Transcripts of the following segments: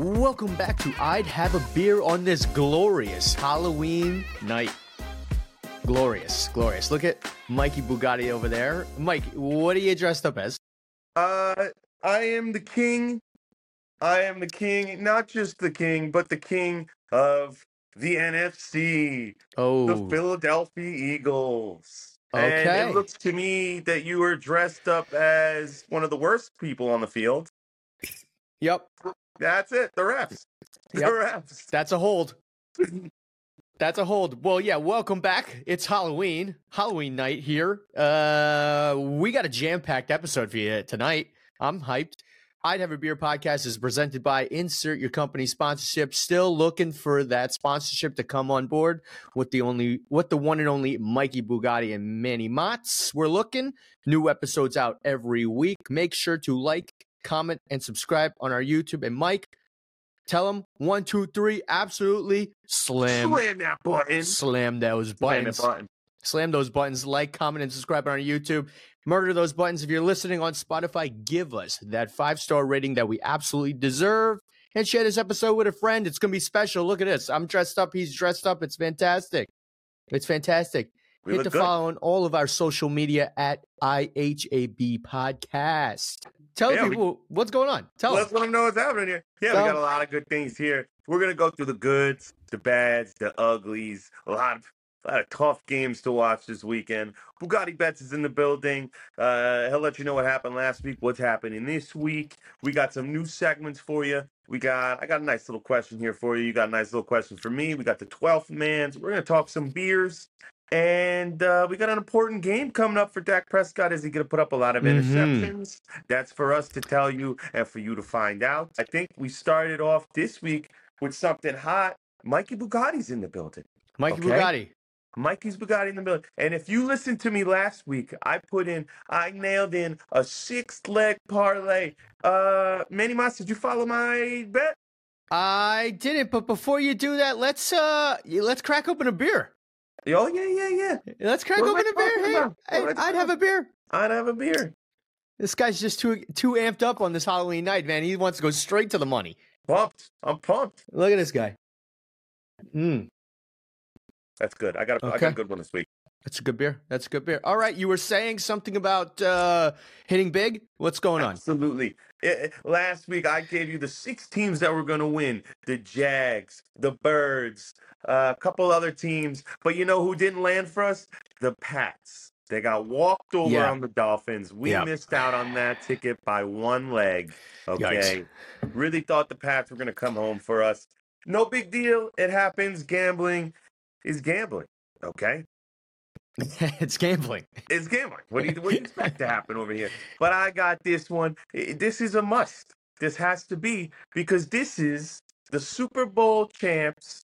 Welcome back to I'd Have a Beer on this glorious Halloween night. Glorious, glorious. Look at Mikey Bugatti over there. Mike, what are you dressed up as? Uh, I am the king. I am the king, not just the king, but the king of the NFC, Oh, the Philadelphia Eagles. Okay. And it looks to me that you are dressed up as one of the worst people on the field. yep. That's it. The refs. The Yep. refs. That's a hold. That's a hold. Well, yeah, welcome back. It's Halloween, Halloween night here. Uh, we got a jam-packed episode for you tonight. I'm hyped. I'd have a beer podcast is presented by Insert Your Company sponsorship. Still looking for that sponsorship to come on board with the only, with the one and only Mikey Bugatti and Manny Motts. We're looking. New episodes out every week. Make sure to like, comment, and subscribe on our YouTube. And Mike, tell them one, two, three, absolutely slam, Slam that button. slam those buttons. that button. Slam those buttons, like, comment, and subscribe on our YouTube. Murder those buttons. If you're listening on Spotify, give us that five star rating that we absolutely deserve. And share this episode with a friend. It's going to be special. Look at this. I'm dressed up. He's dressed up. It's fantastic. It's fantastic. We Hit the good. follow on all of our social media at IHAB Podcast. Tell Yeah, we- people what's going on. Tell Let's them. let them know what's happening here. Yeah, Tell we got a lot of good things here. We're gonna go through the goods, the bads, the uglies. A lot of a lot of tough games to watch this weekend. Bugatti Bets is in the building. Uh, he'll let you know what happened last week, what's happening this week. We got some new segments for you. We got I got a nice little question here for you. You got a nice little question for me. We got the 12th man. So we're gonna talk some beers. And uh, we got an important game coming up for Dak Prescott. Is he going to put up a lot of Mhm. interceptions? That's for us to tell you and for you to find out. I think we started off this week with something hot. Mikey Bugatti's in the building. Mikey okay. Bugatti. Mikey's Bugatti in the building. And if you listened to me last week, I put in, I nailed in a six leg parlay. Uh, Manny Motts, did you follow my bet? I didn't, but before you do that, let's uh let's crack open a beer. Oh, yeah, yeah, yeah. Let's crack What open a beer. Hey, about? What hey, am I I'd have a beer. I'd have a beer. This guy's just too too amped up on this Halloween night, man. He wants to go straight to the money. Pumped. I'm pumped. Look at this guy. Mm, That's good. I got a, I got a good one this week. that's a good beer. That's a good beer. All right, you were saying something about uh hitting big. What's going on? Absolutely. Eh, eh, Last week I gave you the six teams that were going to win: the Jags, the Birds, uh, a couple other teams. But you know who didn't land for us? The Pats. They got walked over Yeah. on the Dolphins. We Yeah. missed out on that ticket by one leg. Okay. Really thought the Pats were going to come home for us. No big deal. It happens. Gambling is gambling. Okay. it's gambling. It's gambling. What do you what do you expect to happen over here? But I got this one. This is a must. This has to be because this is the Super Bowl champs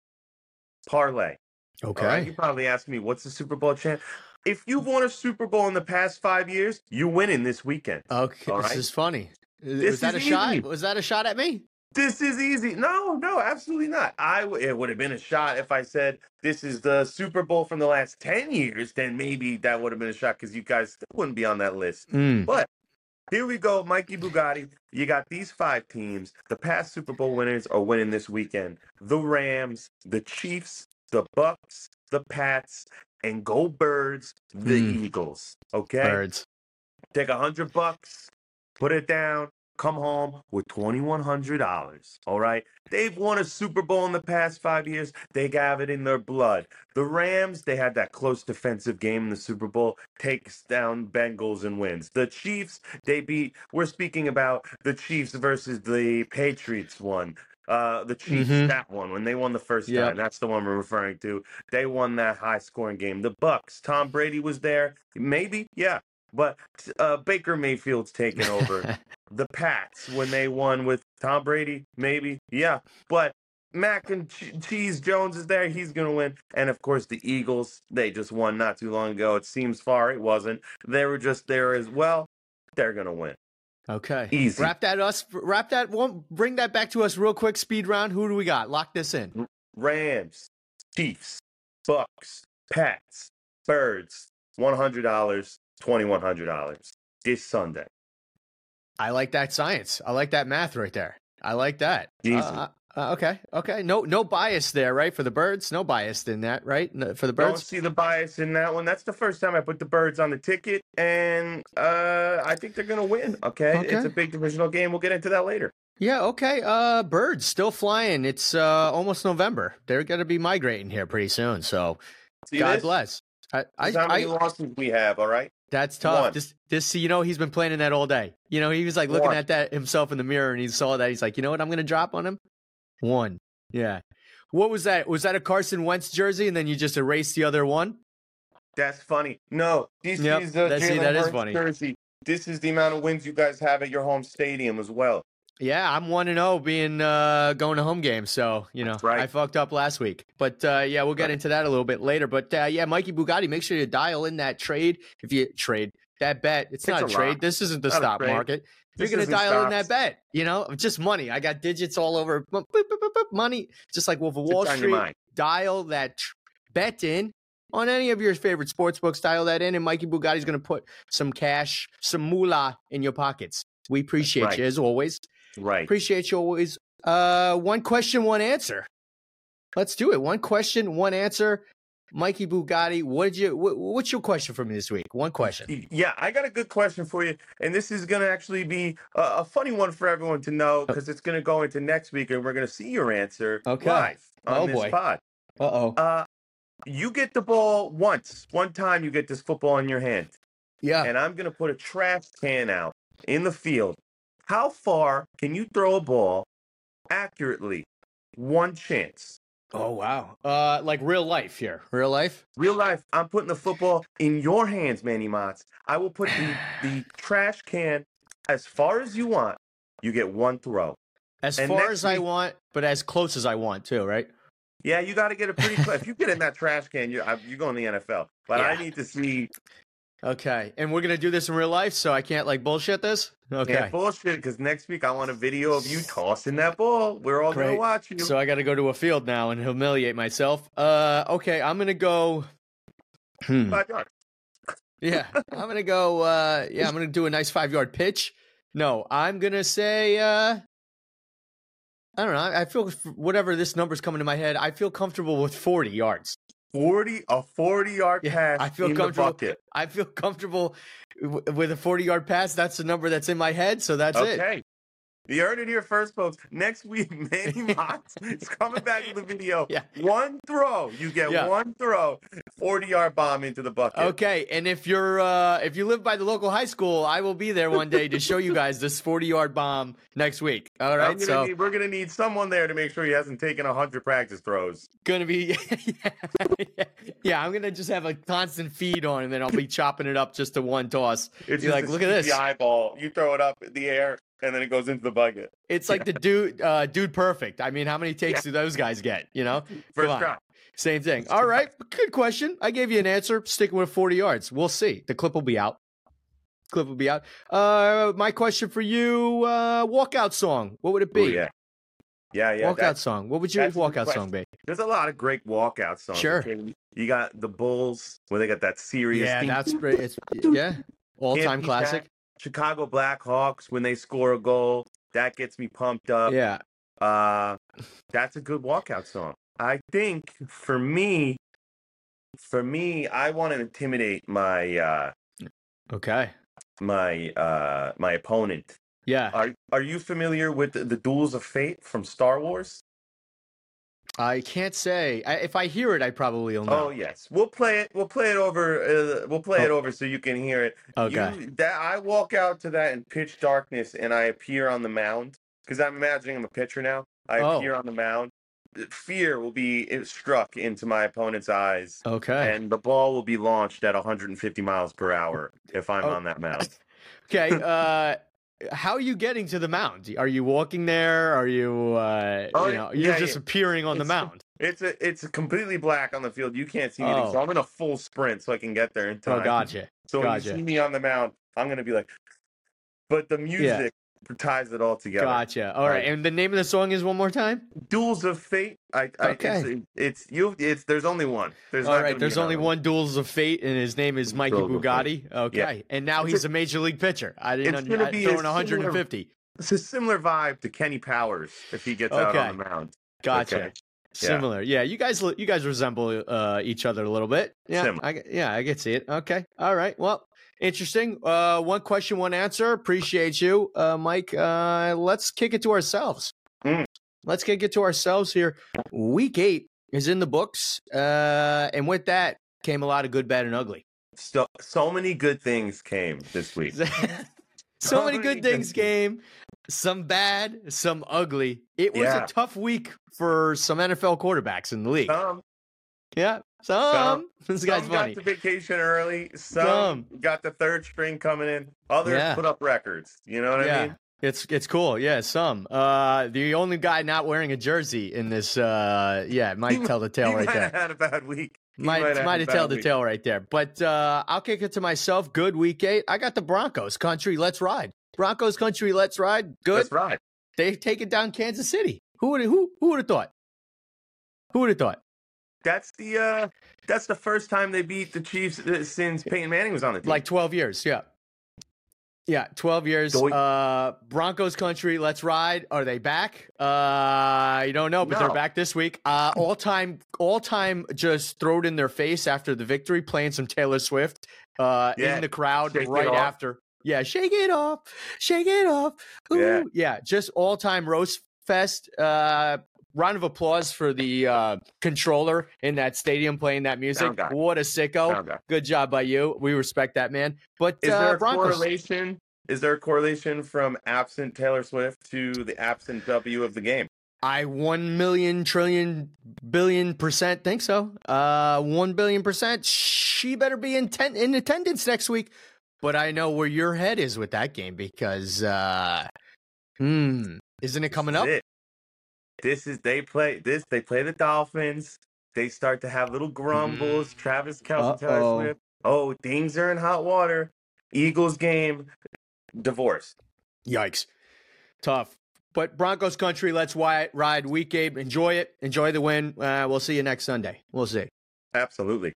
parlay. All right? You probably ask me, what's the Super Bowl champ? If you've won a Super Bowl in the past five years, you winning this weekend. Okay, All this right. is funny. This was that a is shot? Was that a shot at me? This is easy. No, no, absolutely not. I w- it would have been a shot if I said this is the Super Bowl from the last ten years. Then maybe that would have been a shot because you guys still wouldn't be on that list. Mm. But here we go, Mikey Bugatti. You got these five teams. The past Super Bowl winners are winning this weekend. The Rams, the Chiefs, the Bucs, the Pats, and go Birds, the Hmm. Eagles. Okay? Birds. Take a hundred bucks, put it down, come home with twenty one hundred dollars. All right. They've won a Super Bowl in the past five years. They have it in their blood. The Rams, they had that close defensive game in the Super Bowl, takes down Bengals and wins. The Chiefs, they beat. We're speaking about the Chiefs versus the Patriots one. Uh, the Chiefs, Mhm. that one when they won the first Yep. time. That's the one we're referring to. They won that high scoring game. The Bucs, Tom Brady was there. Maybe, yeah. But uh, Baker Mayfield's taken over. the Pats when they won with Tom Brady, maybe, yeah. But Mac and Cheese Jones is there. He's gonna win. And of course, the Eagles. They just won not too long ago. It seems far. It wasn't. They were just there as well. They're gonna win. okay. Easy. Wrap that us. Wrap that one. Bring that back to us real quick. Speed round. Who do we got? Lock this in. Rams, Chiefs, Bucs, Pats, Birds. One hundred dollars. Twenty one hundred dollars this Sunday. I like that science. I like that math right there. I like that. Easy. Uh, uh, okay, okay. No, no bias there, right? For the birds, no bias in that, right? No, for the birds, Don't see the bias in that one. That's the first time I put the birds on the ticket, and uh, I think they're gonna win. Okay? it's a big divisional game. We'll get into that later. Yeah, okay. Uh, birds still flying. It's uh almost November. They're gonna be migrating here pretty soon. So See God this? bless. I, I, how many I, losses we have. All right. That's tough. One. This, this, you know, he's been planning that all day. You know, he was like looking One. at that himself in the mirror, and he saw that. He's like, you know what? I'm gonna drop on him. One. Yeah. What was that? Was that a Carson Wentz jersey, and then you just erased the other one? That's funny. No, this Yep, is the Jalen Hurts funny. jersey. This is the amount of wins you guys have at your home stadium as well. Yeah, I'm one and zero being uh, going to home games. So you know, right. I fucked up last week. But uh, yeah, we'll get Right. into that a little bit later. But uh, yeah, Mikey Bugatti, make sure you dial in that trade. If you trade that bet, it's, It's not a, trade. lock. This isn't the Not market. This You're gonna dial in that bet. You know, just money. I got digits all over. Boop, boop, boop, money, just like Wolf of Wall Street. Dial that tr- bet in. On any of your favorite sports books, dial that in, and Mikey Bugatti's going to put some cash, some moolah in your pockets. We appreciate right. you as always. Right. Appreciate you always. Uh, one question, one answer. Let's do it. One question, one answer. Mikey Bugatti, what did you? What, what's your question for me this week? One question. Yeah, I got a good question for you, and this is going to actually be a, a funny one for everyone to know because it's going to go into next week, and we're going to see your answer Okay. live on Oh, this boy. pod. Uh oh. Uh, you get the ball once, one time. You get this football in your hand, Yeah. and I'm going to put a trash can out in the field. How far can you throw a ball accurately? One chance. Oh wow. Uh, like real life here. Real life. Real life, I'm putting the football in your hands, Manny Motts. I will put the, the trash can as far as you want. You get one throw. As And far next as I want, but as close as I want too. Right. Yeah, you got to get it pretty close. if you get in that trash can, you're, you're going to the NFL. But I need to see Okay. And we're gonna do this in real life, so I can't like bullshit this. Okay. can't bullshit because next week I want a video of you tossing that ball. We're all gonna watch you. So I got to go to a field now and humiliate myself. Uh, okay, I'm gonna go. Hmm. Five yards. Yeah, I'm gonna go. Uh, yeah, I'm gonna do a nice five yard pitch. No, I'm gonna say. Uh, I don't know. I I feel whatever this number's coming to my head. I feel comfortable with 40 yards. 40, a 40 yard Yeah, pass I feel comfortable. I feel comfortable w- with a 40 yard pass. That's the number that's in my head. So that's it. Okay. You heard it here first, folks. Next week, Manny Motts is coming back with a video. Yeah. One throw. You get Yeah. one throw. 40 yard bomb into the bucket. Okay, and if you're uh, if you live by the local high school, I will be there one day to show you guys this 40 yard bomb next week. All right, gonna so need, we're going to need someone there to make sure he hasn't taken 100 practice throws. gonna be yeah, yeah, I'm gonna just have a constant feed on, and then I'll be chopping it up just to one toss. It's like, look at this. eyeball. You throw it up in the air, and then it goes into the bucket. It's like the dude, uh, dude, perfect. I mean, how many takes do those guys get? You know, First try. same thing. All right, good question. I gave you an answer. Sticking with 40 yards. We'll see. The clip will be out. Clip will be out. Uh, my question for you: uh, walkout song. What would it be? Ooh, yeah. Yeah, yeah. walkout song. What would your walkout song be? There's a lot of great walkout songs. Sure. okay? You got the Bulls, where they got that serious Yeah, theme. that's. It's yeah, all time classic. Chicago Blackhawks when they score a goal. That gets me pumped up. Yeah. Uh, that's a good walkout song. I think for me, for me, I want to intimidate my uh, Okay. my uh, my opponent. Yeah. Are are you familiar with the, the Duels of Fate from Star Wars? I can't say. I, if I hear it, I probably will know. Oh yes, we'll play it. We'll play it over. Uh, we'll play it Oh. over so you can hear it. okay. You, that I walk out to that in pitch darkness and I appear on the mound because I'm imagining I'm a pitcher now. I Oh. appear on the mound. Fear will be struck into my opponent's eyes, okay. and the ball will be launched at 150 miles per hour if I'm Oh. on that mound. Okay. Uh, how are you getting to the mound? Are you walking there? Are you? Uh, Oh, you know, you're yeah, just yeah. appearing on the It's- mound. It's a, it's completely black on the field. You can't see anything, so Oh. I'm in a full sprint so I can get there in time. Oh, gotcha. So when Gotcha. you see me on the mound, I'm gonna be like, but the music ties it all together. Gotcha. All right. Right. And the name of the song is one more time. Duels of Fate. I, I Okay. it's, it's you. It's there's only one. There's All not right. There's only another one Duels of Fate, and his name is Mikey Duels. Bugatti. Okay. And now It's he's a major league pitcher. I didn't. It's un- gonna I- be a throwing similar- 150. It's a similar vibe to Kenny Powers if he gets out on the mound. Gotcha. Okay. Yeah. Similar. Yeah, you guys you guys resemble uh, each other a little bit. Yeah, Similar. I, yeah, I can see it. Okay. All right. Well, interesting. Uh, one question, one answer. Appreciate you, uh, Mike. Uh, let's kick it to ourselves. Mm. Let's kick it to ourselves here. Week eight is in the books, uh, and with that came a lot of good, bad, and ugly. So so many good things came this week. so many many good things came, some bad, some ugly. It was Yeah. a tough week for some NFL quarterbacks in the league. Some, Yeah, some. This guy's some funny. got to vacation early. Some, Some. got the third string coming in. Others Yeah. put up records. You know what yeah, I mean? it's it's cool. Yeah, some. Uh, the only guy not wearing a jersey in this. Uh, yeah, might tell the tale he right there. had a bad week. He Might might have might have told the week. tale right there. But uh, I'll kick it to myself. Good week eight. I got the Broncos country. Let's ride. Broncos country. Let's ride. Good. Let's ride. They've taken down Kansas City. Who would who who would have thought? Who would have thought? That's the uh that's the first time they beat the Chiefs uh, since Peyton Manning was on the team. Like 12 years, yeah. Yeah, 12 years. Uh, Broncos country, let's ride. Are they back? Uh, you don't know, but they're back this week. Uh, all time, all time, just throw it in their face after the victory, playing some Taylor Swift uh, Yeah, in the crowd shake right after. Yeah, shake it off, shake it off. Ooh. Yeah. yeah, just all time roast fest. Uh, round of applause for the uh, controller in that stadium playing that music. What a sicko! Good job by you. We respect that man. But Is uh, there a Broncos. correlation? Is there a correlation from absent Taylor Swift to the absent W of the game? I one million trillion billion percent think so. Uh, one billion percent. She better be in ten- in attendance next week. But I know where your head is with that game because, uh, hmm, isn't it coming up? it. This is they play this. They play the Dolphins. They start to have little grumbles. Travis Kelce, Taylor. Swift. Oh, things are in hot water. Eagles game, divorce. Yikes, tough. But Broncos country, let's ride week eight. Enjoy it. Enjoy the win. Uh, we'll see you next Sunday. We'll see. Absolutely.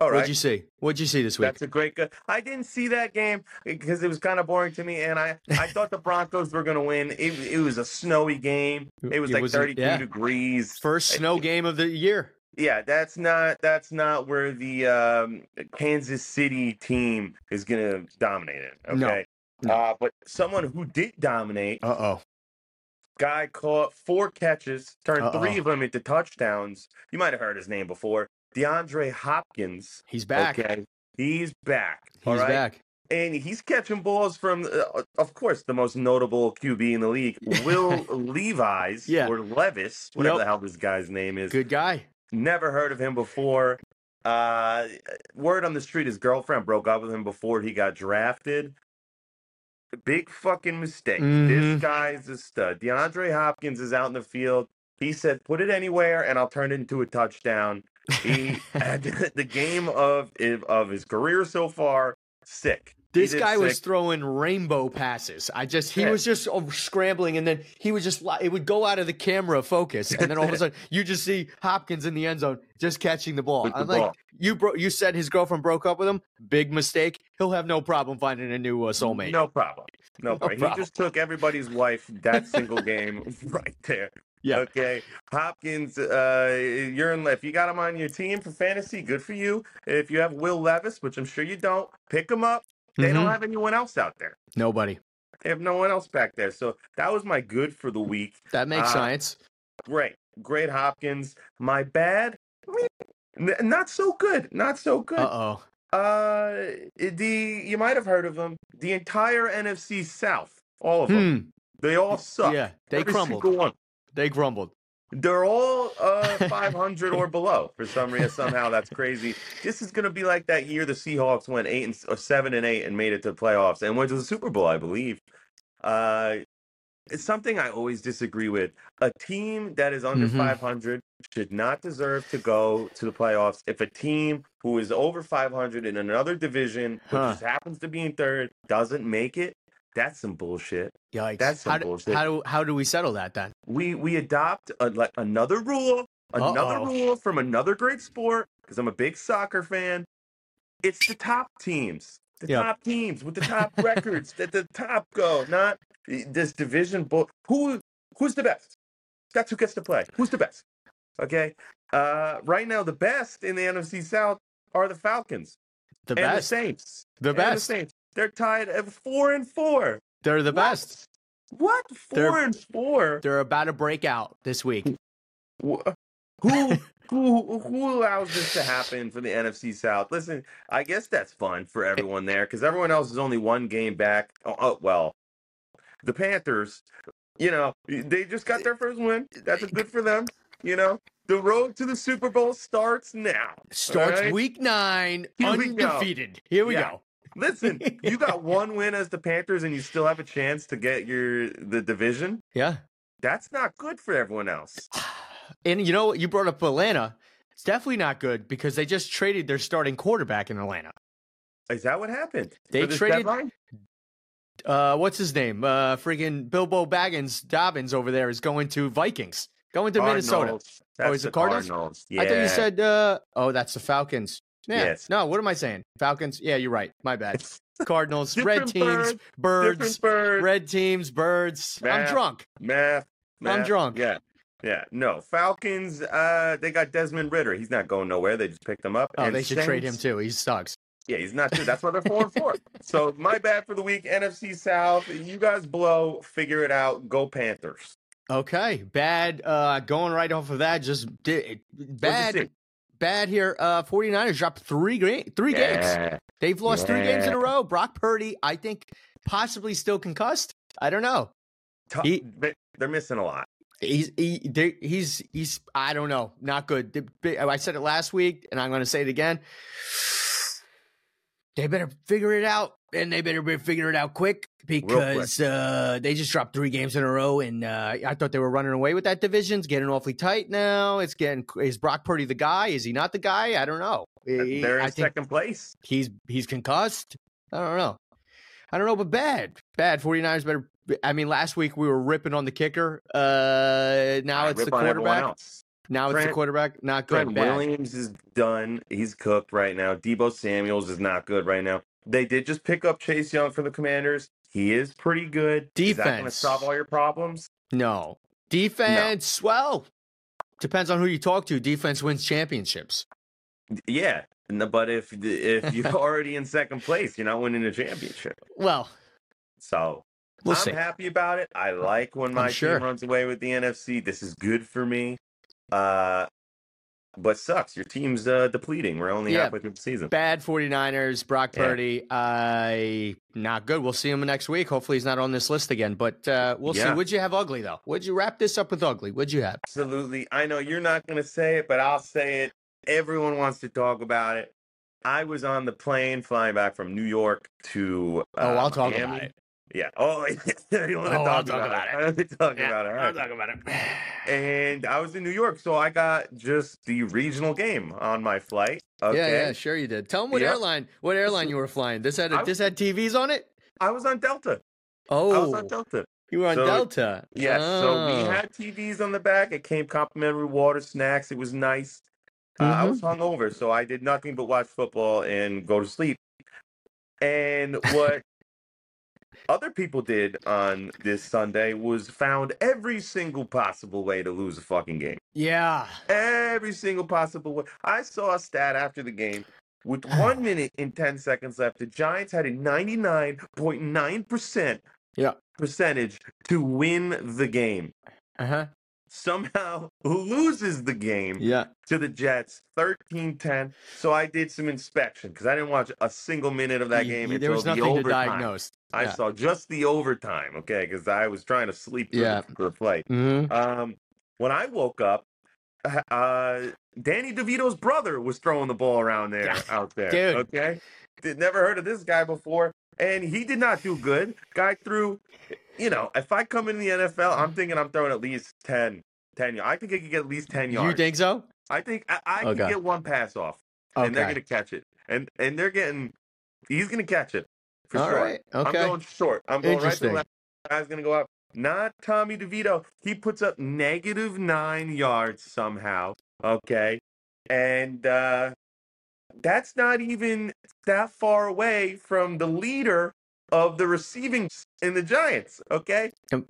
All What'd you see? What'd you see this week? That's a great good. I didn't see that game because it was kind of boring to me, and I, I thought the Broncos were going to win. It, it was a snowy game. It was It like was a- 32 yeah. degrees. First snow game of the year. Yeah, that's not that's not where the um, Kansas City team is going to dominate it. No, Okay. no. Uh, but someone who did dominate, Uh oh. guy caught four catches, turned Uh-oh. three of them into touchdowns. You might have heard his name before. DeAndre Hopkins. He's back. Okay. He's back. He's right? back. and he's catching balls from, uh, of course, the most notable QB in the league, Will Levis Yeah. or Levis, whatever Yep. the hell this guy's name is. Good guy. Never heard of him before. Uh, word on the street, his girlfriend broke up with him before he got drafted. Big fucking mistake. Mhm. This guy's a stud. DeAndre Hopkins is out in the field. He said, "Put it anywhere, and I'll turn it into a touchdown." He had the game of of his career so far. Sick. This guy was throwing rainbow passes. I just he Yeah. was just oh, scrambling, and then he would just it would go out of the camera focus, and then all of a sudden you just see Hopkins in the end zone just catching the ball. With the I'm like, ball. you bro, you said his girlfriend broke up with him. Big mistake. He'll have no problem finding a new uh, soulmate. No problem. No problem. problem. He just took everybody's wife that single game right there. Yeah. Okay. Hopkins, uh, you're in. If you got him on your team for fantasy, good for you. If you have Will Levis, which I'm sure you don't, pick him up. They don't Mhm. have anyone else out there. Nobody. They have no one else back there. So that was my good for the week. That makes Uh, science. Great, great Hopkins. My bad, not so good. Not so good. Uh oh. Uh, the you might have heard of them. The entire NFC South, all of them. Hmm. They all suck. Yeah, they Every crumbled. single one. They grumbled. They're all uh 500 or below for some reason. Somehow that's crazy. This is gonna be like that year the Seahawks went eight and or seven and eight and made it to the playoffs and went to the Super Bowl, I believe. Uh, it's something I always disagree with. A team that is under Mhm. 500 should not deserve to go to the playoffs. If a team who is over 500 in another division, which Huh. just happens to be in third, doesn't make it, that's some bullshit. Yikes. That's some how, do, bullshit. how do how do we settle that then? we we adopt a, like another rule, another Uh-oh. rule from another great sport because I'm a big soccer fan. It's the top teams, the Yep. top teams with the top records that the top go. Not this division. Bo- who who's the best? That's who gets to play. Who's the best? Okay. Uh, right now, the best in the NFC South are the Falcons The and the best. Saints. The And the best. Saints. They're tied at four and four. They're the What? best. What? 4 They're- and four? They're about to break out this week. Wh- Who who who allows this to happen for the NFC South? Listen, I guess that's fun for eh everyone there because everyone else is only one game back. Oh, oh, well, the Panthers, you know, they just got eh, their first win. That's eh, good for them. You know, the road to the Super Bowl starts now. Starts Alright? week nine, Here we undefeated. Here we Yeah. go. Listen, you got one win as the Panthers, and you still have a chance to get your the division. Yeah. That's not good for everyone else. And you know what? You brought up Atlanta. It's definitely not good because they just traded their starting quarterback in Atlanta. Is that what happened? They traded- deadline? Uh, what's his name? Uh, friggin' Bilbo Baggins Dobbins over there is going to Vikings, going to Minnesota. Cardinals. That's is it the Cardinals? Yeah. I thought you said, uh, oh, that's the Falcons. Yeah. Yes. No, what am I saying? Falcons? Yeah, you're right. My bad. Cardinals, red teams, bird, birds, bird. red teams, birds. I'm drunk. Math, I'm drunk. Yeah. Yeah. No. Falcons, uh, they got Desmond Ridder. He's not going nowhere. They just picked him up. Oh, And they should trade him too. He sucks. Yeah, he's not too. That's why they're four and four. So my bad for the week. NFC South. You guys blow. Figure it out. Go Panthers. Okay, bad. Uh, going right off of that, just di- bad? Bad here. Uh, 49ers dropped three ga- three games. They've lost three games in a row. Brock Purdy, I think, possibly still concussed. I don't know. Tough- He- they- They're missing a lot. He's he, he's he's I don't know, not good. I said it last week, and I'm going to say it again. They better figure it out, and they better be- figure it out quick because uh, they just dropped three games in a row, and uh, I thought they were running away with that division. It's getting awfully tight now. It's getting is Brock Purdy the guy? Is he not the guy? I don't know. He- They're in I second place. he's he's concussed. I don't know. I don't know, but bad. Bad. 49ers better. I mean, last week we were ripping on the kicker. Uh, now I it's the quarterback. Now it's the quarterback. Not good. Trent Bad. Williams is done. He's cooked right now. Deebo Samuels is not good right now. They did just pick up Chase Young for the Commanders. He is pretty good. Is that going to Defense. solve all your problems? No. Defense, well, depends on who you talk to. Defense wins championships. Yeah, No, but if if you're already in second place, you're not winning a championship. Well, So we'll I'm see. happy about it. I like when my sure. team runs away with the NFC. This is good for me. Uh, but sucks. Your team's uh, depleting. We're only Yeah. halfway through the season. Bad 49ers, Brock Yeah. Purdy. I not good. We'll see him next week. Hopefully he's not on this list again. But uh, we'll see. Yeah. Would you have ugly though? Would you wrap this up with ugly? Would you have? Absolutely. I know you're not going to say it, but I'll say it. Everyone wants to talk about it. I was on the plane flying back from New York to. Uh, oh, I'll talk Miami. about it. Yeah. Oh, you want to Oh, talk, I'll about, about it? it. I want to talk about it. All right. talk about it. And I was in New York, so I got just the regional game on my flight. Okay. Yeah, yeah, sure you did. Tell them what airline, what airline you were flying. This had I- this had TVs on it. I was on Delta. Oh, I Oh, was on Delta. you were on So- Delta. Yes. So we Oh. had TVs on the back. It came complimentary water, snacks. It was nice. Uh, I Mhm. was hungover, so I did nothing but watch football and go to sleep. And what other people did on this Sunday was found every single possible way to lose a fucking game. Yeah. Every single possible way. I saw a stat after the game. With one minute and 10 seconds left, the Giants had a 99.9% Yeah. percentage to win the game. Uh huh. Somehow loses the game Yeah. to the Jets 13 10. So I did some inspection because I didn't watch a single minute of that You- game you- until there was the nothing to overtime. diagnose. I Yeah. saw just the overtime, okay, because I was trying to sleep through Yeah. the, the. Mm-hmm. Um, when I woke up, uh, uh, Danny DeVito's brother was throwing the ball around there, out there. Dude. Okay, did never heard of this guy before, and he did not do good. Guy threw, you know, if I come in the NFL, I'm thinking I'm throwing at least 10, 10 yards. I think I could get at least ten yards. You think so? I think I, I can Okay. get one pass off, and they're gonna catch it, and and they're getting, he's gonna catch it for All sure. right. I'm going short. I'm going right to the left. Guy's gonna go up. Not Tommy DeVito. He puts up negative nine yards somehow. Okay, and uh, that's not even that far away from the leader of the receiving in the Giants. Okay, Um,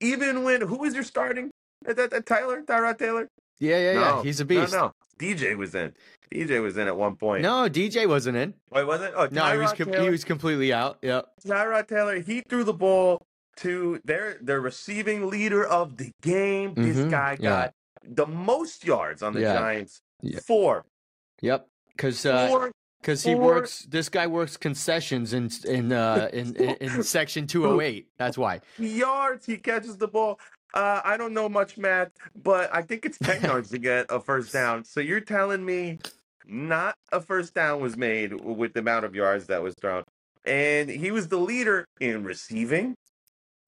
even when who was your starting? At that, that Tyler, Tyrod Taylor. Yeah, yeah, yeah. He's a beast. No, no, DJ was in. DJ was in at one point. No, DJ wasn't in. Wait, wasn't. Oh, No, he was com- he was completely out. Yep. Tyrod Taylor, he threw the ball to their their receiving leader of the game. This Mhm, guy yeah. got the most yards on the Yeah, Giants. yeah. Four. Yep. Because uh, Four. Because he four- works. This guy works concessions in in uh in in, in section two hundred eight. That's why. yards he catches the ball. Uh, I don't know much math, but I think it's 10 yards to get a first down. So you're telling me not a first down was made with the amount of yards that was thrown. And he was the leader in receiving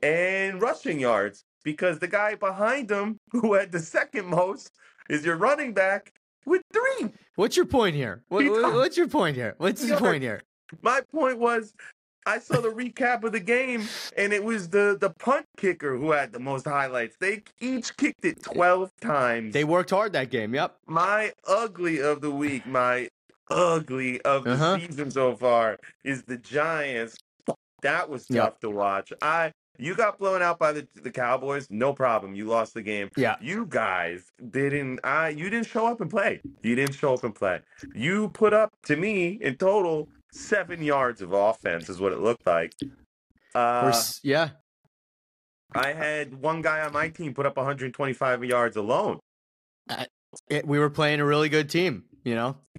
and rushing yards because the guy behind him, who had the second most, is your running back with three. What's your point here? What, what's your point here? What's the point here? My point was, I saw the recap of the game, and it was the the punt kicker who had the most highlights. They each kicked it twelve times. They worked hard that game. Yep. my ugly of the week, my ugly of the Uh-huh. season so far is the Giants. That was Yep. tough to watch. I you got blown out by the the Cowboys, no problem. You lost the game. Yeah. You guys didn't. I you didn't show up and play. You didn't show up and play. You put up to me in total seven yards of offense is what it looked like. Uh, s- yeah. I had one guy on my team put up 125 yards alone. It- we were playing a really good team. You know.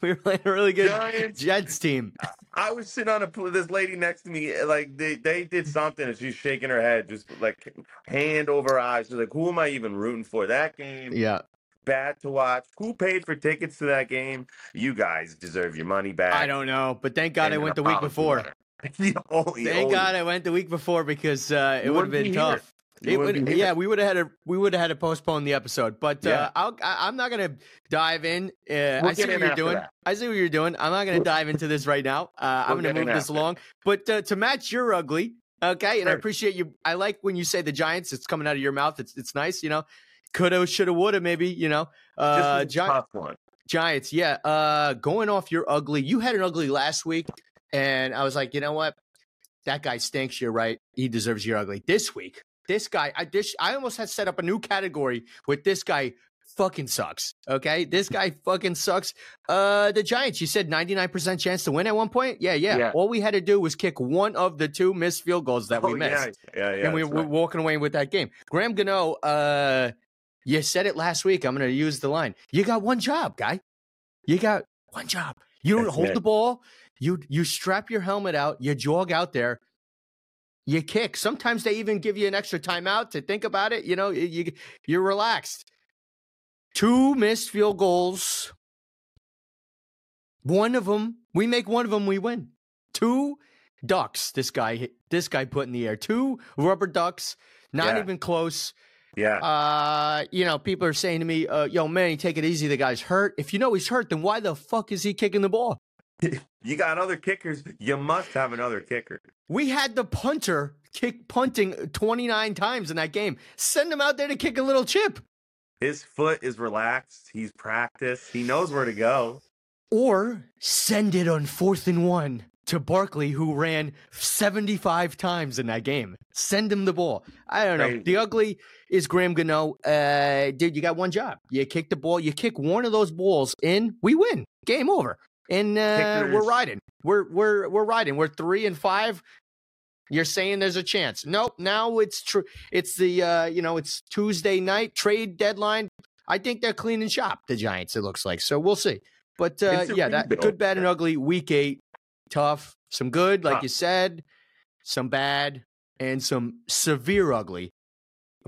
We were playing a really good Giants. Jets team. I was sitting on a pl- this lady next to me, like they, they did something, and she's shaking her head, just like hand over eyes. She's like, "Who am I even rooting for?" That game, Yeah. bad to watch. Who paid for tickets to that game? You guys deserve your money back. I don't know, but thank God and I an went the week apology before. letter. The only- Thank only- God I went the week before because uh, it You would have wouldn't been be here. tough. You It wouldn't would, yeah, we would have had to we would have had to postpone the episode, but uh, I'll, I, I'm not gonna dive in. Uh, We'll I see what you're doing. that. I see what you're doing. I'm not gonna dive into this right now. Uh, I'm gonna move this along. But uh, to match your ugly, okay, and I appreciate you. I like when you say the Giants. It's coming out of your mouth. It's it's nice, you know. Coulda, shoulda, woulda, maybe, you know. Uh, Gi-. Giants, yeah. Uh, going off your ugly, you had an ugly last week, and I was like, you know what? That guy stinks. You're right. He deserves your ugly. This week, this guy, I this, I almost had set up a new category with this guy. Fucking sucks. Okay, this guy fucking sucks. Uh, the Giants. You said 99% chance to win at one point. Yeah, yeah. Yeah. All we had to do was kick one of the two missed field goals that we Oh, missed Yeah, yeah, yeah. and we were right. walking away with that game. Graham Gano, uh, you said it last week. I'm going to use the line. You got one job, guy. You got one job. You don't That's hold it. the ball. You you strap your helmet out. You jog out there. You kick. Sometimes they even give you an extra timeout to think about it. You know, you, you you're relaxed. Two missed field goals. One of them, we make one of them, we win. Two ducks. This guy, this guy put in the air. Two rubber ducks. Not Yeah. even close. Yeah. Uh, you know, people are saying to me, uh, "Yo, man, take it easy. The guy's hurt. If you know he's hurt, then why the fuck is he kicking the ball?" You got other kickers. You must have another kicker. We had the punter kick punting 29 times in that game. Send him out there to kick a little chip. His foot is relaxed. He's practiced. He knows where to go. Or send it on fourth and one to Barkley, who ran 75 times in that game. Send him the ball. I don't know. Crazy. The ugly is Graham Gano. Uh, dude, you got one job. You kick the ball. You kick one of those balls in, we win. Game over. And uh, we're riding. We're we're we're riding. We're three and five. You're saying there's a chance. Nope. Now it's true. It's the uh, you know, it's Tuesday night trade deadline. I think they're cleaning shop, the Giants, it looks like. So we'll see. But uh, yeah, that good, bad, and ugly. Week eight, tough. Some good, like you said. Some bad, and some severe ugly.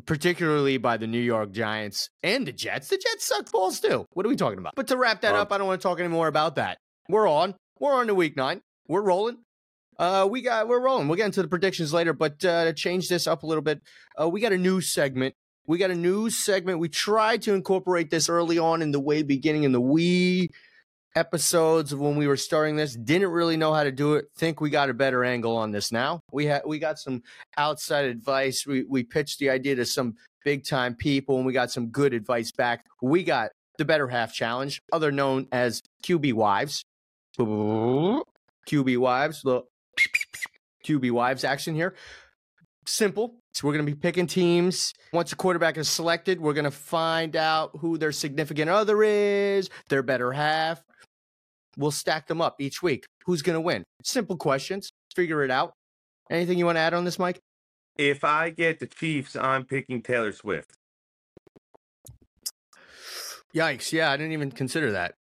Particularly by the New York Giants and the Jets. The Jets suck balls too. What are we talking about? But to wrap that up, I don't want to talk anymore about that. We're on. We're on to week nine. We're rolling. Uh, we got we're rolling. We'll get into the predictions later, but uh, to change this up a little bit, uh, we got a new segment. We got a new segment. We tried to incorporate this early on in the way beginning in the wee episodes when we were starting this. Didn't really know how to do it. Think we got a better angle on this now. We had we got some outside advice. We we pitched the idea to some big time people, and we got some good advice back. We got the better half challenge, other known as QB wives. QB wives, the QB wives action here. Simple. So we're going to be picking teams. Once a quarterback is selected, we're going to find out who their significant other is, their better half. We'll stack them up each week. Who's going to win? Simple questions. Figure it out. Anything you want to add on this, Mike? If I get the Chiefs, I'm picking Taylor Swift. Yikes. Yeah, I didn't even consider that.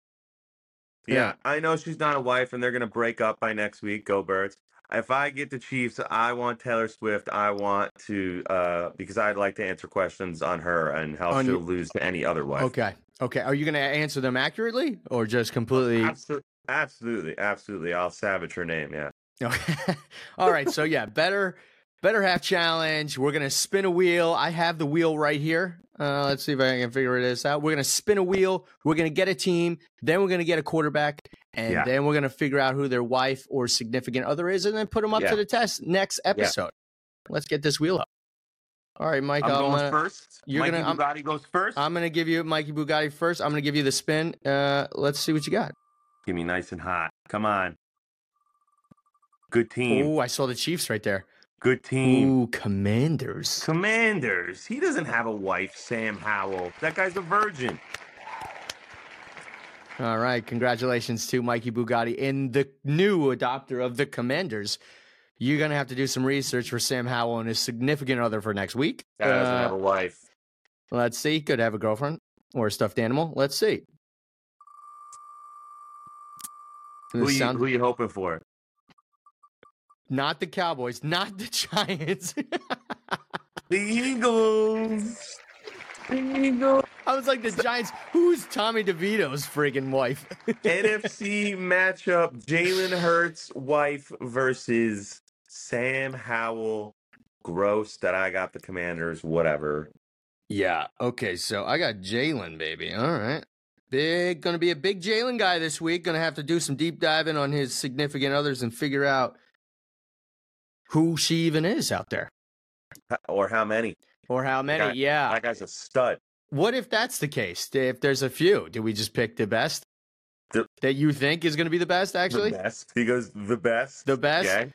Yeah. I know she's not a wife and they're going to break up by next week. Go Birds. If I get the Chiefs, I want Taylor Swift. I want to, uh, because I'd like to answer questions on her and how On she'll you- lose to any other wife. Okay. Okay. Are you going to answer them accurately or just completely? Absolutely, absolutely, absolutely. I'll savage her name. Yeah. Okay. All right. So yeah, better better half challenge. We're gonna spin a wheel. I have the wheel right here. Uh, let's see if I can figure this out. We're gonna spin a wheel. We're gonna get a team. Then we're gonna get a quarterback, and Yeah. then we're gonna figure out who their wife or significant other is, and then put them up Yeah. to the test next episode. Let's get this wheel up. All right, Mike. I'm I'm going gonna, first. you're Mikey gonna- I'm- Bugatti goes 1st I'm gonna give you Mikey Bugatti first. I'm gonna give you the spin. Uh, let's see what you got. Give me nice and hot. Come on. Good team. Oh, I saw the Chiefs right there. Good team. Ooh, Commanders. Commanders. He doesn't have a wife, Sam Howell. That guy's a virgin. All right. Congratulations to Mikey Bugatti and the new adopter of the Commanders. You're going to have to do some research for Sam Howell and his significant other for next week. That doesn't Uh, have a wife. let's see. Could have a girlfriend or a stuffed animal. Let's see. Who you, sound- who you hoping for? Not the Cowboys, not the Giants. The Eagles. The Eagles. I was like, the Giants. Who's Tommy DeVito's friggin' wife? NFC matchup: Jalen Hurts' wife versus Sam Howell. Gross that I got the Commanders. Whatever. Yeah. Okay. So I got Jalen, baby. All right. Big, gonna be a big Jalen guy this week. Gonna have to do some deep diving on his significant others and figure out who she even is out there Or how many? or how many. guy- yeah. That guy's a stud. what if that's the case? If there's a few, do we just pick the best The- that you think is gonna be the best? Actually, the best. He goes the best. The best? Okay.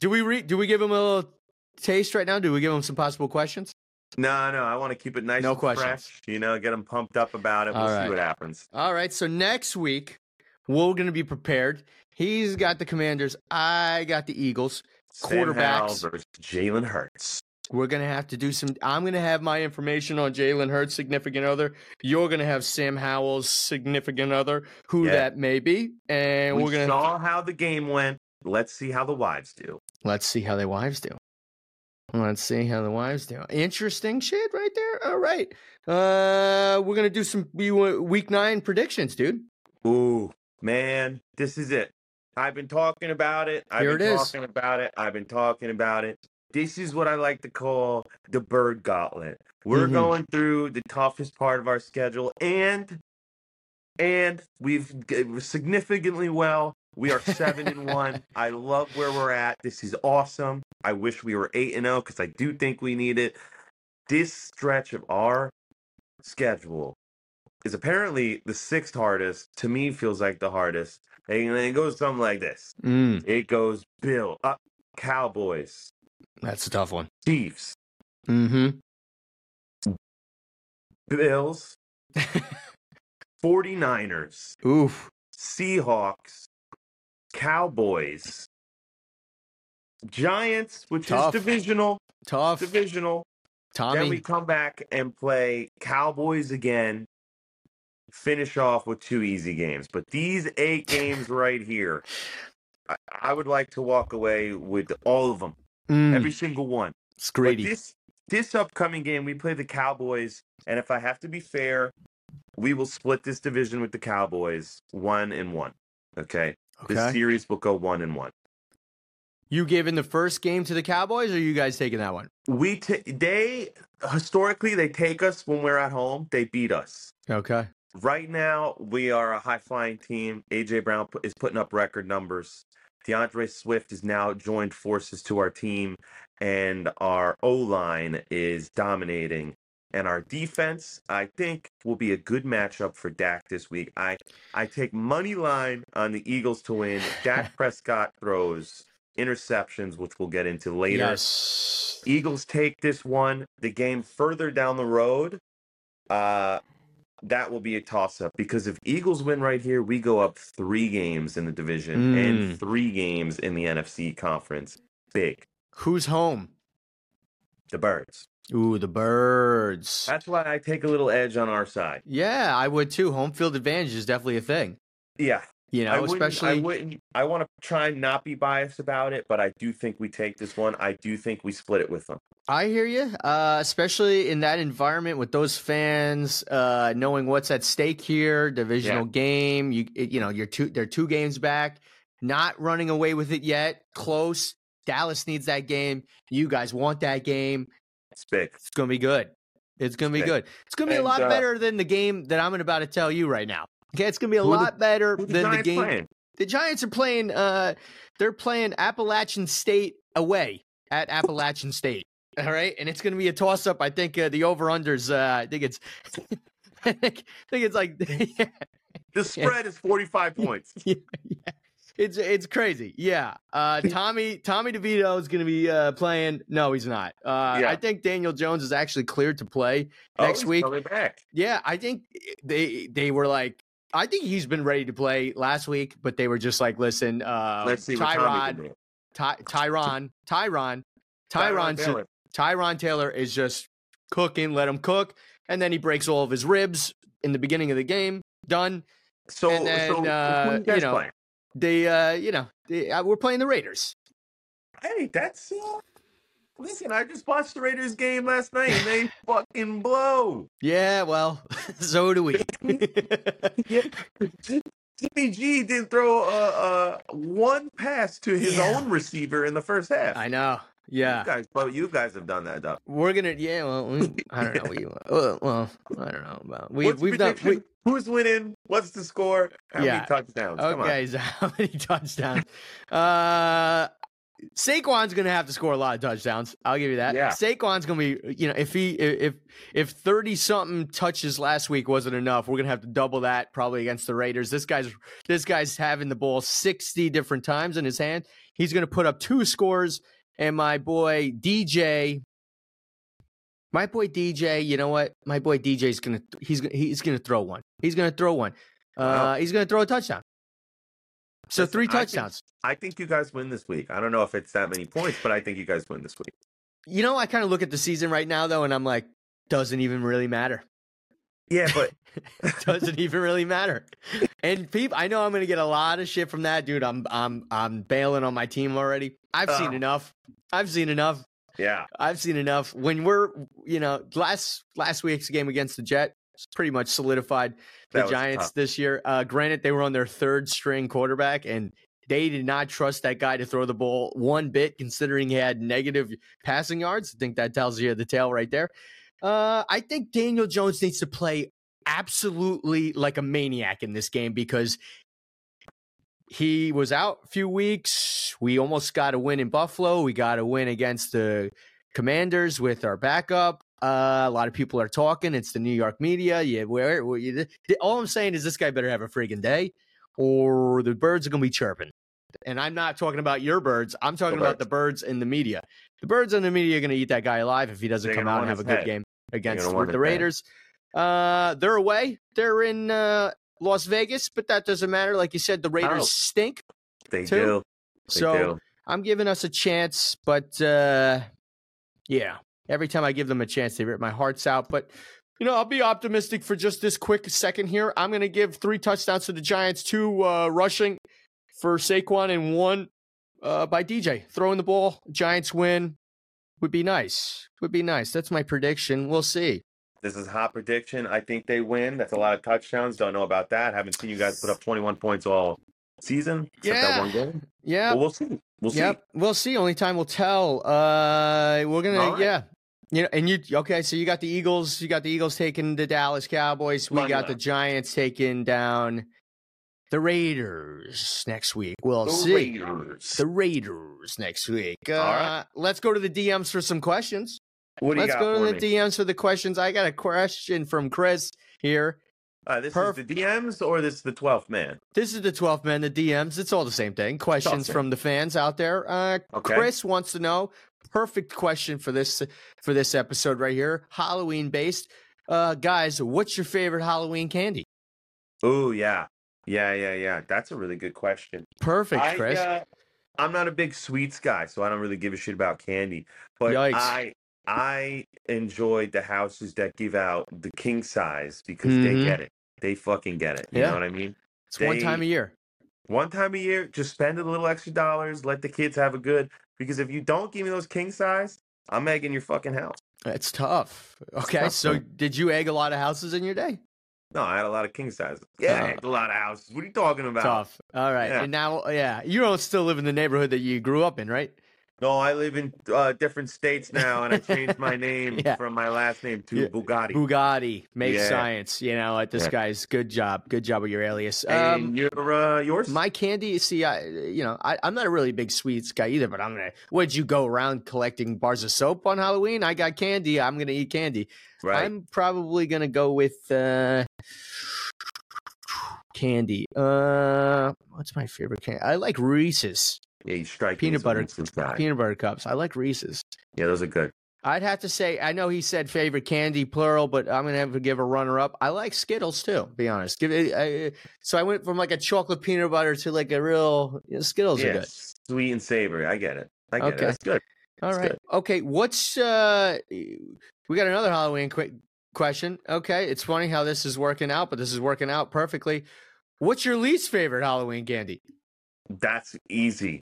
do we re- do we give him a little taste right now? Do we give him some possible questions? No, no. I want to keep it nice No and questions. fresh. You know, get him pumped up about it. We'll All see what happens. All right. So next week, we're going to be prepared. He's got the Commanders. I got the Eagles. Sam Quarterbacks. versus Jalen Hurts. We're going to have to do some. I'm going to have my information on Jalen Hurts' significant other. You're going to have Sam Howell's significant other, who Yeah. that may be. And we we're going to. saw how the game went. Let's see how the wives do. Let's see how the wives do. Let's see how the wives do. Interesting shit right there. All right. Uh, we're going to do some week nine predictions, dude. Ooh, man, this is it. I've been talking about it. I've Here been it is. talking about it. I've been talking about it. This is what I like to call the bird gauntlet. We're Mhm. going through the toughest part of our schedule and and we've significantly well. We are 7 and 1. I love where we're at. This is awesome. I wish we were 8 and 0 cuz I do think we need it. This stretch of our schedule is apparently the sixth hardest. To me, feels like the hardest. And it goes something like this. Mm, It goes Bill, uh, Cowboys, that's a tough one. Chiefs, Mm hmm. Bills, hmm. 49ers, Oof. Seahawks, Cowboys, Giants, which Tough. is divisional, Tough. divisional. Tommy. Then we come back and play Cowboys again. Finish off with two easy games. But these eight games right here, I, I would like to walk away with all of them, Mm, every single one. it's this this upcoming game, we play the Cowboys, and if I have to be fair, we will split this division with the Cowboys one and one. Okay, this series will go one and one. You giving the first game to the Cowboys, or are you guys taking that one? We ta they historically they take us when we're at home. They beat us. Okay. Right now, we are a high flying team. AJ Brown pu- is putting up record numbers. D'Andre Swift is now joined forces to our team, and our O line is dominating. and our defense, I think, will be a good matchup for Dak this week. I I take money line on the Eagles to win. Dak Prescott throws interceptions, which we'll get into later. Yes. Eagles take this one. The game further down the road, uh, that will be a toss up because if Eagles win right here, we go up three games in the division Mm. and three games in the NFC conference. Big. Who's home? The birds. Ooh, the birds. That's why I take a little edge on our side. Yeah, I would too. Home field advantage is definitely a thing. Yeah. You I know, wouldn't, especially I wouldn't I want to try and not be biased about it, but I do think we take this one. I do think we split it with them. I hear you, uh, especially in that environment with those fans, uh, knowing what's at stake here, divisional game. You you know, you're two they're two games back, not running away with it yet. Close. Dallas needs that game. You guys want that game. It's big. It's gonna be good. It's gonna be Okay. good. It's gonna be a lot uh, better than the game that I'm about to tell you right now. Okay, it's gonna be a Who the- lot better Who the than the game. playing? The Giants are playing. Uh, they're playing Appalachian State away at Appalachian State. All right, and it's going to be a toss up. I think uh, the over unders. Uh, I think it's. I think, I think it's like. The spread is 45 points. yeah, yeah. It's it's crazy. Yeah. Uh, Tommy Tommy DeVito is going to be uh, playing. No, he's not. Uh, Yeah. I think Daniel Jones is actually cleared to play next oh, he's week. Yeah, I think they they were like. I think he's been ready to play last week, but they were just like, "Listen, uh, Let's see Tyrod. Ty- Tyron, Tyron, Tyron, Taylor. Tyron Taylor is just cooking. Let him cook, and then he breaks all of his ribs in the beginning of the game. Done. So, and then, so uh, you you know? They, uh, you know, they, uh, we're playing the Raiders. Hey, that's uh, listen. I just watched the Raiders game last night, and they fucking blow. Yeah, well, so do we. Yeah, Jimmy G didn't throw uh, uh, one pass to his Yeah. own receiver in the first half. I know. Yeah. You guys, but you guys have done that, though. We're gonna, yeah. Well, we, I don't know. We, well, well, I don't know about. We, What's we've done. We, Who's winning? What's the score? How Yeah. many touchdowns? Come on. okay, so how many touchdowns? Uh, Saquon's gonna have to score a lot of touchdowns. I'll give you that. Yeah. Saquon's gonna be, you know, if he if if thirty something touches last week wasn't enough, we're gonna have to double that probably against the Raiders. This guy's this guy's having the ball sixty different times in his hand. He's gonna put up two scores, and my boy DJ. My boy DJ, you know what? My boy DJ's gonna he's gonna he's gonna throw one. He's gonna throw one. Uh, Wow. he's gonna throw a touchdown. So Listen, three I think- touchdowns. I think you guys win this week. I don't know if it's that many points, but I think you guys win this week. You know, I kind of look at the season right now though, and I'm like, doesn't even really matter. Yeah, but doesn't even really matter. And people, I know I'm gonna get a lot of shit from that, dude. I'm I'm I'm bailing on my team already. I've seen Oh. enough. I've seen enough. yeah, I've seen enough. When we're, you know, last last week's game against the Jet pretty much solidified the Giants tough. this year. Uh, granted, they were on their third string quarterback, and they did not trust that guy to throw the ball one bit, considering he had negative passing yards. I think that tells you the tale right there. Uh, I think Daniel Jones needs to play absolutely like a maniac in this game because he was out a few weeks. We almost got a win in Buffalo. We got a win against the Commanders with our backup. Uh, a lot of people are talking. It's the New York media. Yeah, where, where you, all I'm saying is this guy better have a freaking day, or the birds are gonna be chirping. And I'm not talking about your birds. I'm talking about birds. the birds in the media. The birds in the media are gonna eat that guy alive if he doesn't They're come out and have a his good head. game against gonna with want the head. Raiders. Uh, they're away. They're in uh, Las Vegas, but that doesn't matter. Like you said, the Raiders Oh. stink. they Two. do. They So do. I'm giving us a chance, but uh, yeah, every time I give them a chance, they rip my hearts out. But you know, I'll be optimistic for just this quick second here. I'm going to give three touchdowns to the Giants, two uh, rushing for Saquon, and one uh, by DJ throwing the ball. Giants win would be nice. Would be nice. That's my prediction. We'll see. This is a hot prediction. I think they win. That's a lot of touchdowns. Don't know about that. Haven't seen you guys put up 21 points all season. Except Yeah. that one game. Yeah. Well, we'll see. We'll see. Yep, we'll see. Only time will tell. Uh, we're gonna, right. yeah, you know, and you okay? So you got the Eagles. You got the Eagles taking the Dallas Cowboys. We got the. Giants taking down the Raiders next week. We'll The see. Raiders. The Raiders next week. Uh, All right. Let's go to the DMs for some questions. What do you got? Let's go to me? the DMs for the questions. I got a question from Chris here. Uh, this Perf- is the DMs or this is the 12th man? This is the 12th man, the DMs. It's all the same thing. Questions from the fans out there. Uh, Okay. Chris wants to know. Perfect question for this for this episode right here. Halloween based. Uh, guys, what's your favorite Halloween candy? Oh, yeah. Yeah, yeah, yeah. That's a really good question. Perfect, I, Chris. uh, I'm not a big sweets guy, so I don't really give a shit about candy. But Yikes. I I enjoyed the houses that give out the king size because Mhm. they get it. They fucking get it. You Yeah. know what I mean? it's one time a year. One time a year, just spend a little extra dollars, let the kids have a good because if you don't give me those king size, I'm egging your fucking house. It's tough. Okay, tough, so man. did you egg a lot of houses in your day? No, I had a lot of king sizes. Yeah, I Oh. a lot of houses. What are you talking about? Tough. All right, Yeah. and now, yeah, you don't still live in the neighborhood that you grew up in, right? No, I live in uh, different states now, and I changed my name Yeah. from my last name to Yeah. Bugatti. Bugatti makes Yeah. science. You know, at this guy's good job. Good job with your alias. and Um, you're uh, yours? my candy. See, I, you know, I, I'm not a really big sweets guy either. But I'm gonna. Would you go around collecting bars of soap on Halloween? I got candy. I'm gonna eat candy. right. I'm probably gonna go with uh, candy. Uh, what's my favorite candy? I like Reese's yeah, you strike peanut butter- peanut butter cups. I like Reese's. Yeah, those are good. I'd have to say, I know he said favorite candy plural, but I'm gonna have to give a runner up. I like Skittles too. Be honest. Give it. I, so I went from like a chocolate peanut butter to like a real you know, Skittles are yeah, good. sweet and savory. I get it. I get Okay. it. That's good. All That's right. good. Okay. What's uh? We got another Halloween quick question. Okay, it's funny how this is working out, but this is working out perfectly. What's your least favorite Halloween candy? That's easy.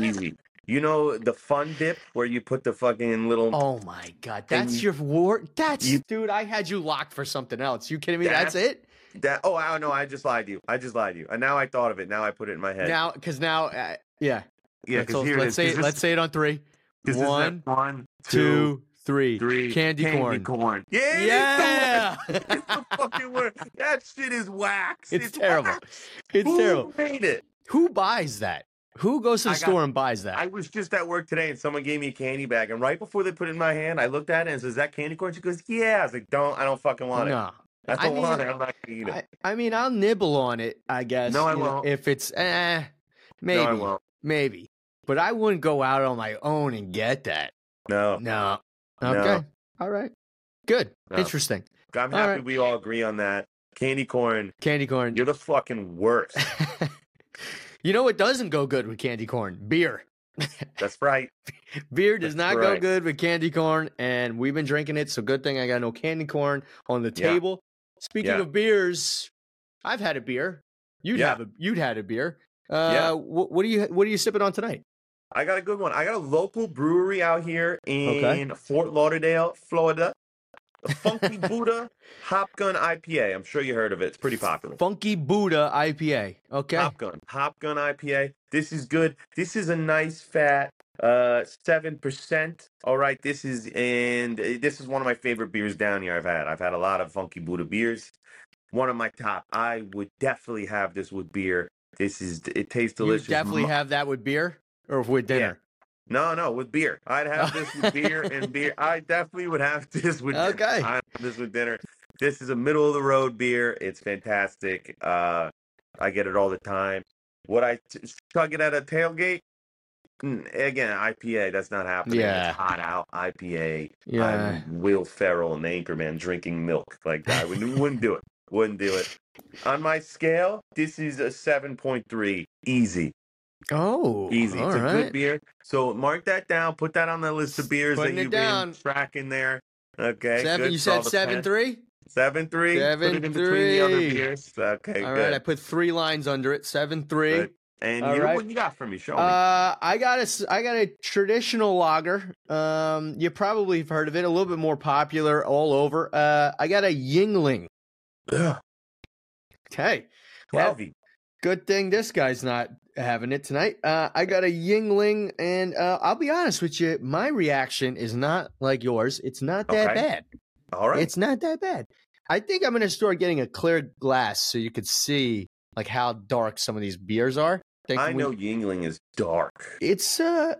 Easy. You know the fun dip where you put the fucking little. Oh my god, that's you- your war. That's you- dude. I had you locked for something else. You kidding me? That's, That's- it. That. Oh, I don't know. I just lied to you. I just lied to you. And now I thought of it. Now I put it in my head. Now, because now, uh, yeah. yeah, Let's, here let's say 'Cause this- let's say it on three. 'cause this is One, one, two, three. three. Candy, corn. corn. Yeah. it is the. It's the fucking word. That shit is wax. It's terrible. wax. it's Who terrible. made it? Who buys that? Who goes to the I got- store and buys that? I was just at work today and someone gave me a candy bag, and right before they put it in my hand, I looked at it and says, "Is that candy corn?" She goes, "Yeah." I was like, "Don't, I don't fucking want it. no, I I don't want mean, it. I'm not gonna eat it." I, I mean, I'll nibble on it. I guess. No, I won't. if it's eh, maybe, No, I won't. maybe, but I wouldn't go out on my own and get that. No, No. No. Okay. All right. Good. No. Interesting. I'm happy right. we all agree on that. Candy corn, Candy corn. you're the fucking worst. you know what doesn't go good with candy corn? Beer. That's right. Beer does That's not go good with candy corn, and we've been drinking it. So good thing I got no candy corn on the Yeah. table. Speaking Yeah. of beers, I've had a beer. You'd Yeah. have a you'd had a beer. Uh, Yeah. what, what are you what are you sipping on tonight? I got a good one. I got a local brewery out here in Okay. Fort Lauderdale, Florida. The Funky Buddha Hop Gun IPA. I'm sure you heard of it. It's pretty popular. Funky Buddha IPA. Okay. Hop Gun. Hop Gun IPA. This is good. This is a nice fat uh 7%. All right, this is and uh, this is one of my favorite beers down here I've had. I've had a lot of Funky Buddha beers. One of my top. I would definitely have this with beer. This is it tastes you delicious. definitely have that with beer or with dinner. No, no, with beer. I'd have this with beer and beer. I definitely would have this with dinner. Okay. I have this with dinner. This is a middle of the road beer. It's fantastic. Uh, I get it all the time. Would I t- chug it at a tailgate? Again, IPA. That's not happening. Yeah. It's hot out. IPA. Yeah. I'm Will Ferrell and Anchorman drinking milk like that. I wouldn't, wouldn't do it. Wouldn't do it. On my scale, this is a 7.3. Easy. Oh, Easy. all it's a right. good beer. So mark that down. Put that on the list of beers Putting that it you've down. been tracking there. Okay. Seven. good You for all said the seven three. Seven three. Put Seven it in between the other three. beers. Okay. All good. right, I put three lines under it. Seven three. Good. And All you, right. what you got for me? Show me. Uh, I got a, s- I got a traditional lager. Um, you probably have heard of it. A little bit more popular all over. Uh, I got a Yuengling. Ugh, Okay, well, heavy. good thing this guy's not having it tonight. Uh, I got a Yuengling, and uh, I'll be honest with you, my reaction is not like yours. It's not that Okay. bad. All right. It's not that bad. I think I'm gonna start getting a clear glass so you could see like how dark some of these beers are. I we- know Yuengling is dark. it's uh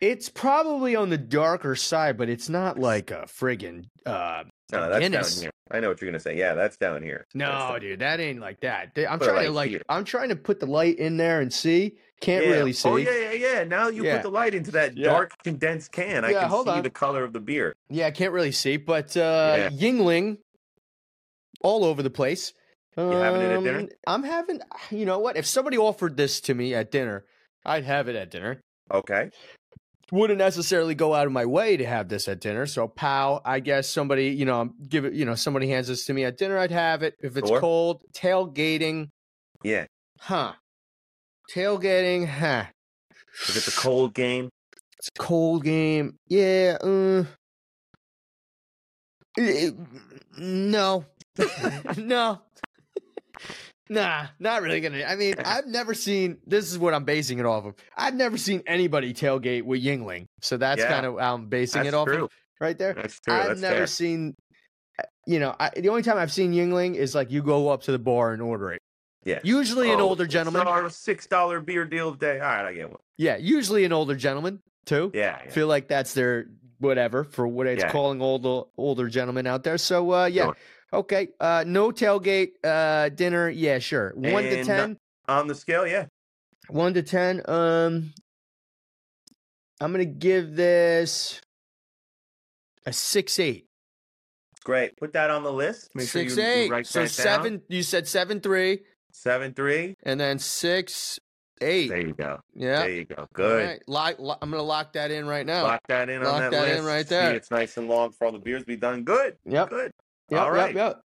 It's probably on the darker side, but it's not like a friggin' uh No, that's Guinness. down here. I know what you're gonna say. Yeah, that's down here. No, down- dude, that ain't like that. I'm Put trying to like here. I'm trying to put the light in there and see. Can't Yeah. really see. Oh yeah, yeah, yeah. Now you Yeah. put the light into that Yeah. dark condensed can. I can see on. the color of the beer. Yeah, I can't really see, but uh. Yuengling all over the place. You having it at dinner? Um, I'm having you know what? If somebody offered this to me at dinner, I'd have it at dinner. Okay. Wouldn't necessarily go out of my way to have this at dinner. So pow, I guess somebody, you know, give it, you know, somebody hands this to me at dinner, I'd have it. If it's Sure. cold, tailgating, Yeah. huh. Tailgating, huh. If it's a cold game, It's a cold game. Yeah. Uh, eh, no. no. Nah, not really gonna. I mean, I've never seen. This is what I'm basing it off of. I've never seen anybody tailgate with Yuengling, so that's Yeah. kind of how I'm basing it off true. of right there. That's true. I've that's never fair. seen. uh, You know, I, the only time I've seen Yuengling is like you go up to the bar and order it. Yeah. Usually an Oh, older gentleman. Our six dollar beer deal today. All right, I get one. Yeah, usually an older gentleman too. Yeah. yeah. feel like that's their whatever for what it's Yeah. calling older older gentlemen out there. So uh yeah. Sure. Okay. Uh no tailgate uh dinner. Yeah, sure. 1 to 10. On the scale, yeah. 1 to 10. Um I'm going to give this a 6 8. Great. Put that on the list. Make sure 6 you, you 8. write So that 7 down. you said 7 3 Seven three. and then 6 8. There you go. Yeah. There you go. Good. right. Lock, lo- I'm going to lock that in right now. Lock that in Lock on that, that in list. right See, there. it's nice and long for all the beers to be done. Good. Yep. Good. Yep, All right. yep, yep.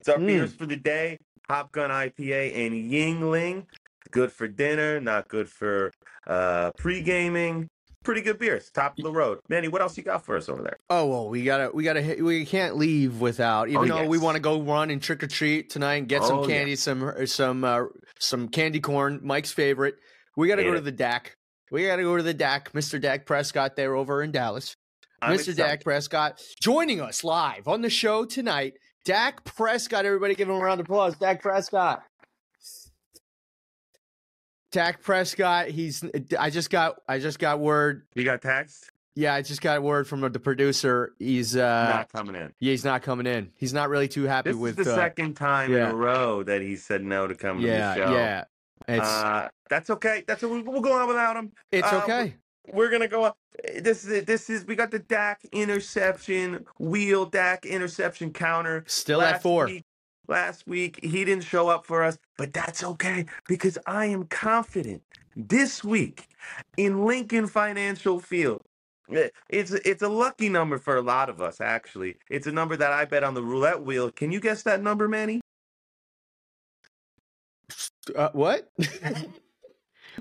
It's our Mm. beers for the day. Hop Gun IPA and Yuengling. Good for dinner, not good for uh pre-gaming. Pretty good beers. Top of the road. Manny, what else you got for us over there? Oh well, we gotta, we gotta, hit, we can't leave without. Even Oh, though we want to go run and trick or treat tonight and get some Oh, candy, some, some, uh, some candy corn. Mike's favorite. We gotta Hate go it. to the Dak. We gotta go to the Dak. Mr. Dak Prescott there over in Dallas. I'm Mr. excited. Dak Prescott joining us live on the show tonight. Dak Prescott, everybody give him a round of applause. Dak Prescott. Dak Prescott, he's I just got I just got word. You got text? Yeah, I just got word from the producer. He's uh Not coming in. yeah, he's not coming in. He's not really too happy This with is the uh, second time yeah. in a row that he said no to come Yeah, to the show. yeah. It's Uh, that's okay. That's we'll we'll go on without him. it's uh, okay. We're gonna go. on. This is it. This is we got the Dak interception wheel, Dak interception counter. Still at four. Week, last week he didn't show up for us, but that's okay because I am confident this week in Lincoln Financial Field. eh, It's it's a lucky number for a lot of us. Actually, it's a number that I bet on the roulette wheel. Can you guess that number, Manny? Uh, what?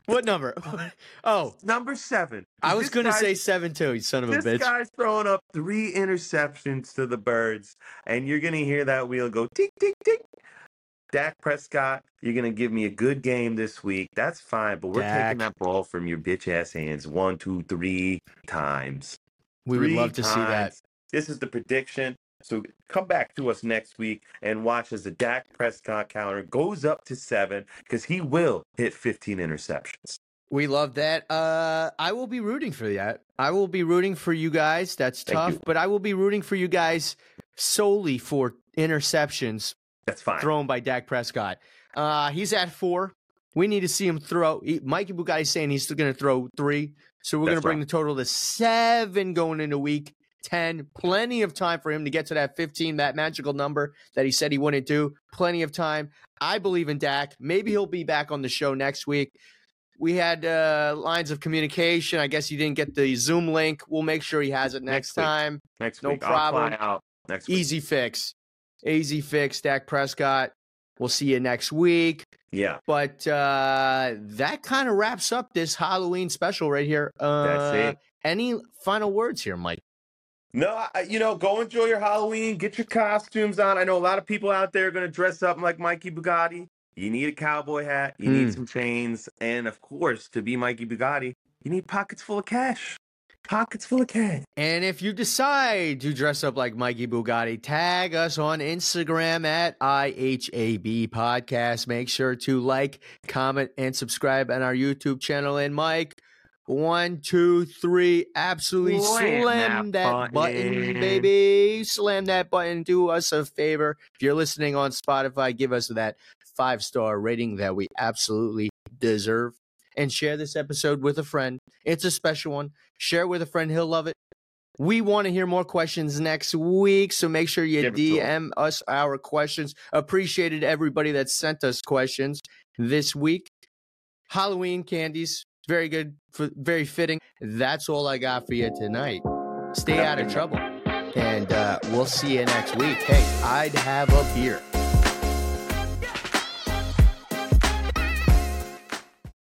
what number? Uh-huh. oh, Number seven. I was gonna say seven too. You son of a bitch. This guy's throwing up three interceptions to the birds, and you're gonna hear that wheel go tick tick tick. Dak Prescott, you're gonna give me a good game this week. That's fine, but we're Dak. taking that ball from your bitch ass hands one, two, three times. we would love to see that. This is the prediction. So come back to us next week and watch as the Dak Prescott counter goes up to seven because he will hit 15 interceptions. We love that. Uh, I will be rooting for that. I will be rooting for you guys. That's tough, but I will be rooting for you guys solely for interceptions That's fine. thrown by Dak Prescott. Uh, he's at four. We need to see him throw. He, Mikey Bugatti's saying he's still going to throw three. So we're going to bring right. the total to seven going into week 10. Plenty of time for him to get to that 15, that magical number that he said he wouldn't do. Plenty of time. I believe in Dak. Maybe he'll be back on the show next week. We had uh, lines of communication. I guess he didn't get the Zoom link. We'll make sure he has it next, Next week. time. Next No week, problem. Out next week. Easy fix. Easy fix, Dak Prescott. We'll see you next week. Yeah. But uh, that kind of wraps up this Halloween special right here. Uh, That's it. Any final words here, Mike? No, I, you know, go enjoy your Halloween. Get your costumes on. I know a lot of people out there are going to dress up like Mikey Bugatti. You need a cowboy hat. You Hmm. need some chains. And of course, to be Mikey Bugatti, you need pockets full of cash. Pockets full of cash. And if you decide to dress up like Mikey Bugatti, tag us on Instagram at IHAB Podcast. Make sure to like, comment, and subscribe on our YouTube channel. And Mike, One, two, three. Absolutely Slam slam, that that, button. button. baby. Slam that button. Do us a favor. If you're listening on Spotify, give us that five star rating that we absolutely deserve. And share this episode with a friend. It's a special one. Share it with a friend. He'll love it. We want to hear more questions next week, so make sure you Give it to 'em. DM us our questions. Appreciated everybody that sent us questions this week. Halloween candies, very good, for, very fitting. That's all I got for you tonight. Stay out of trouble, and uh, we'll see you next week. Hey, I'd have a beer.